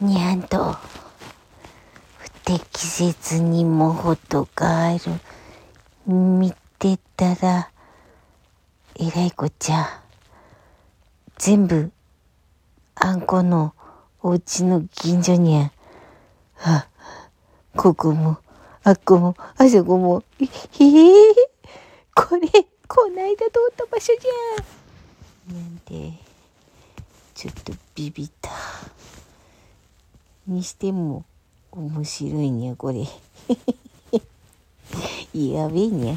にゃんと。不適切にも程がある。見てたらえらいこっちゃ。全部あんこのお家の近所にゃあここもあっこもあそこも。へえこれこないだ通った場所じゃ。んなんでちょっとビビった。にしても面白いにゃこれ。やべえにゃ。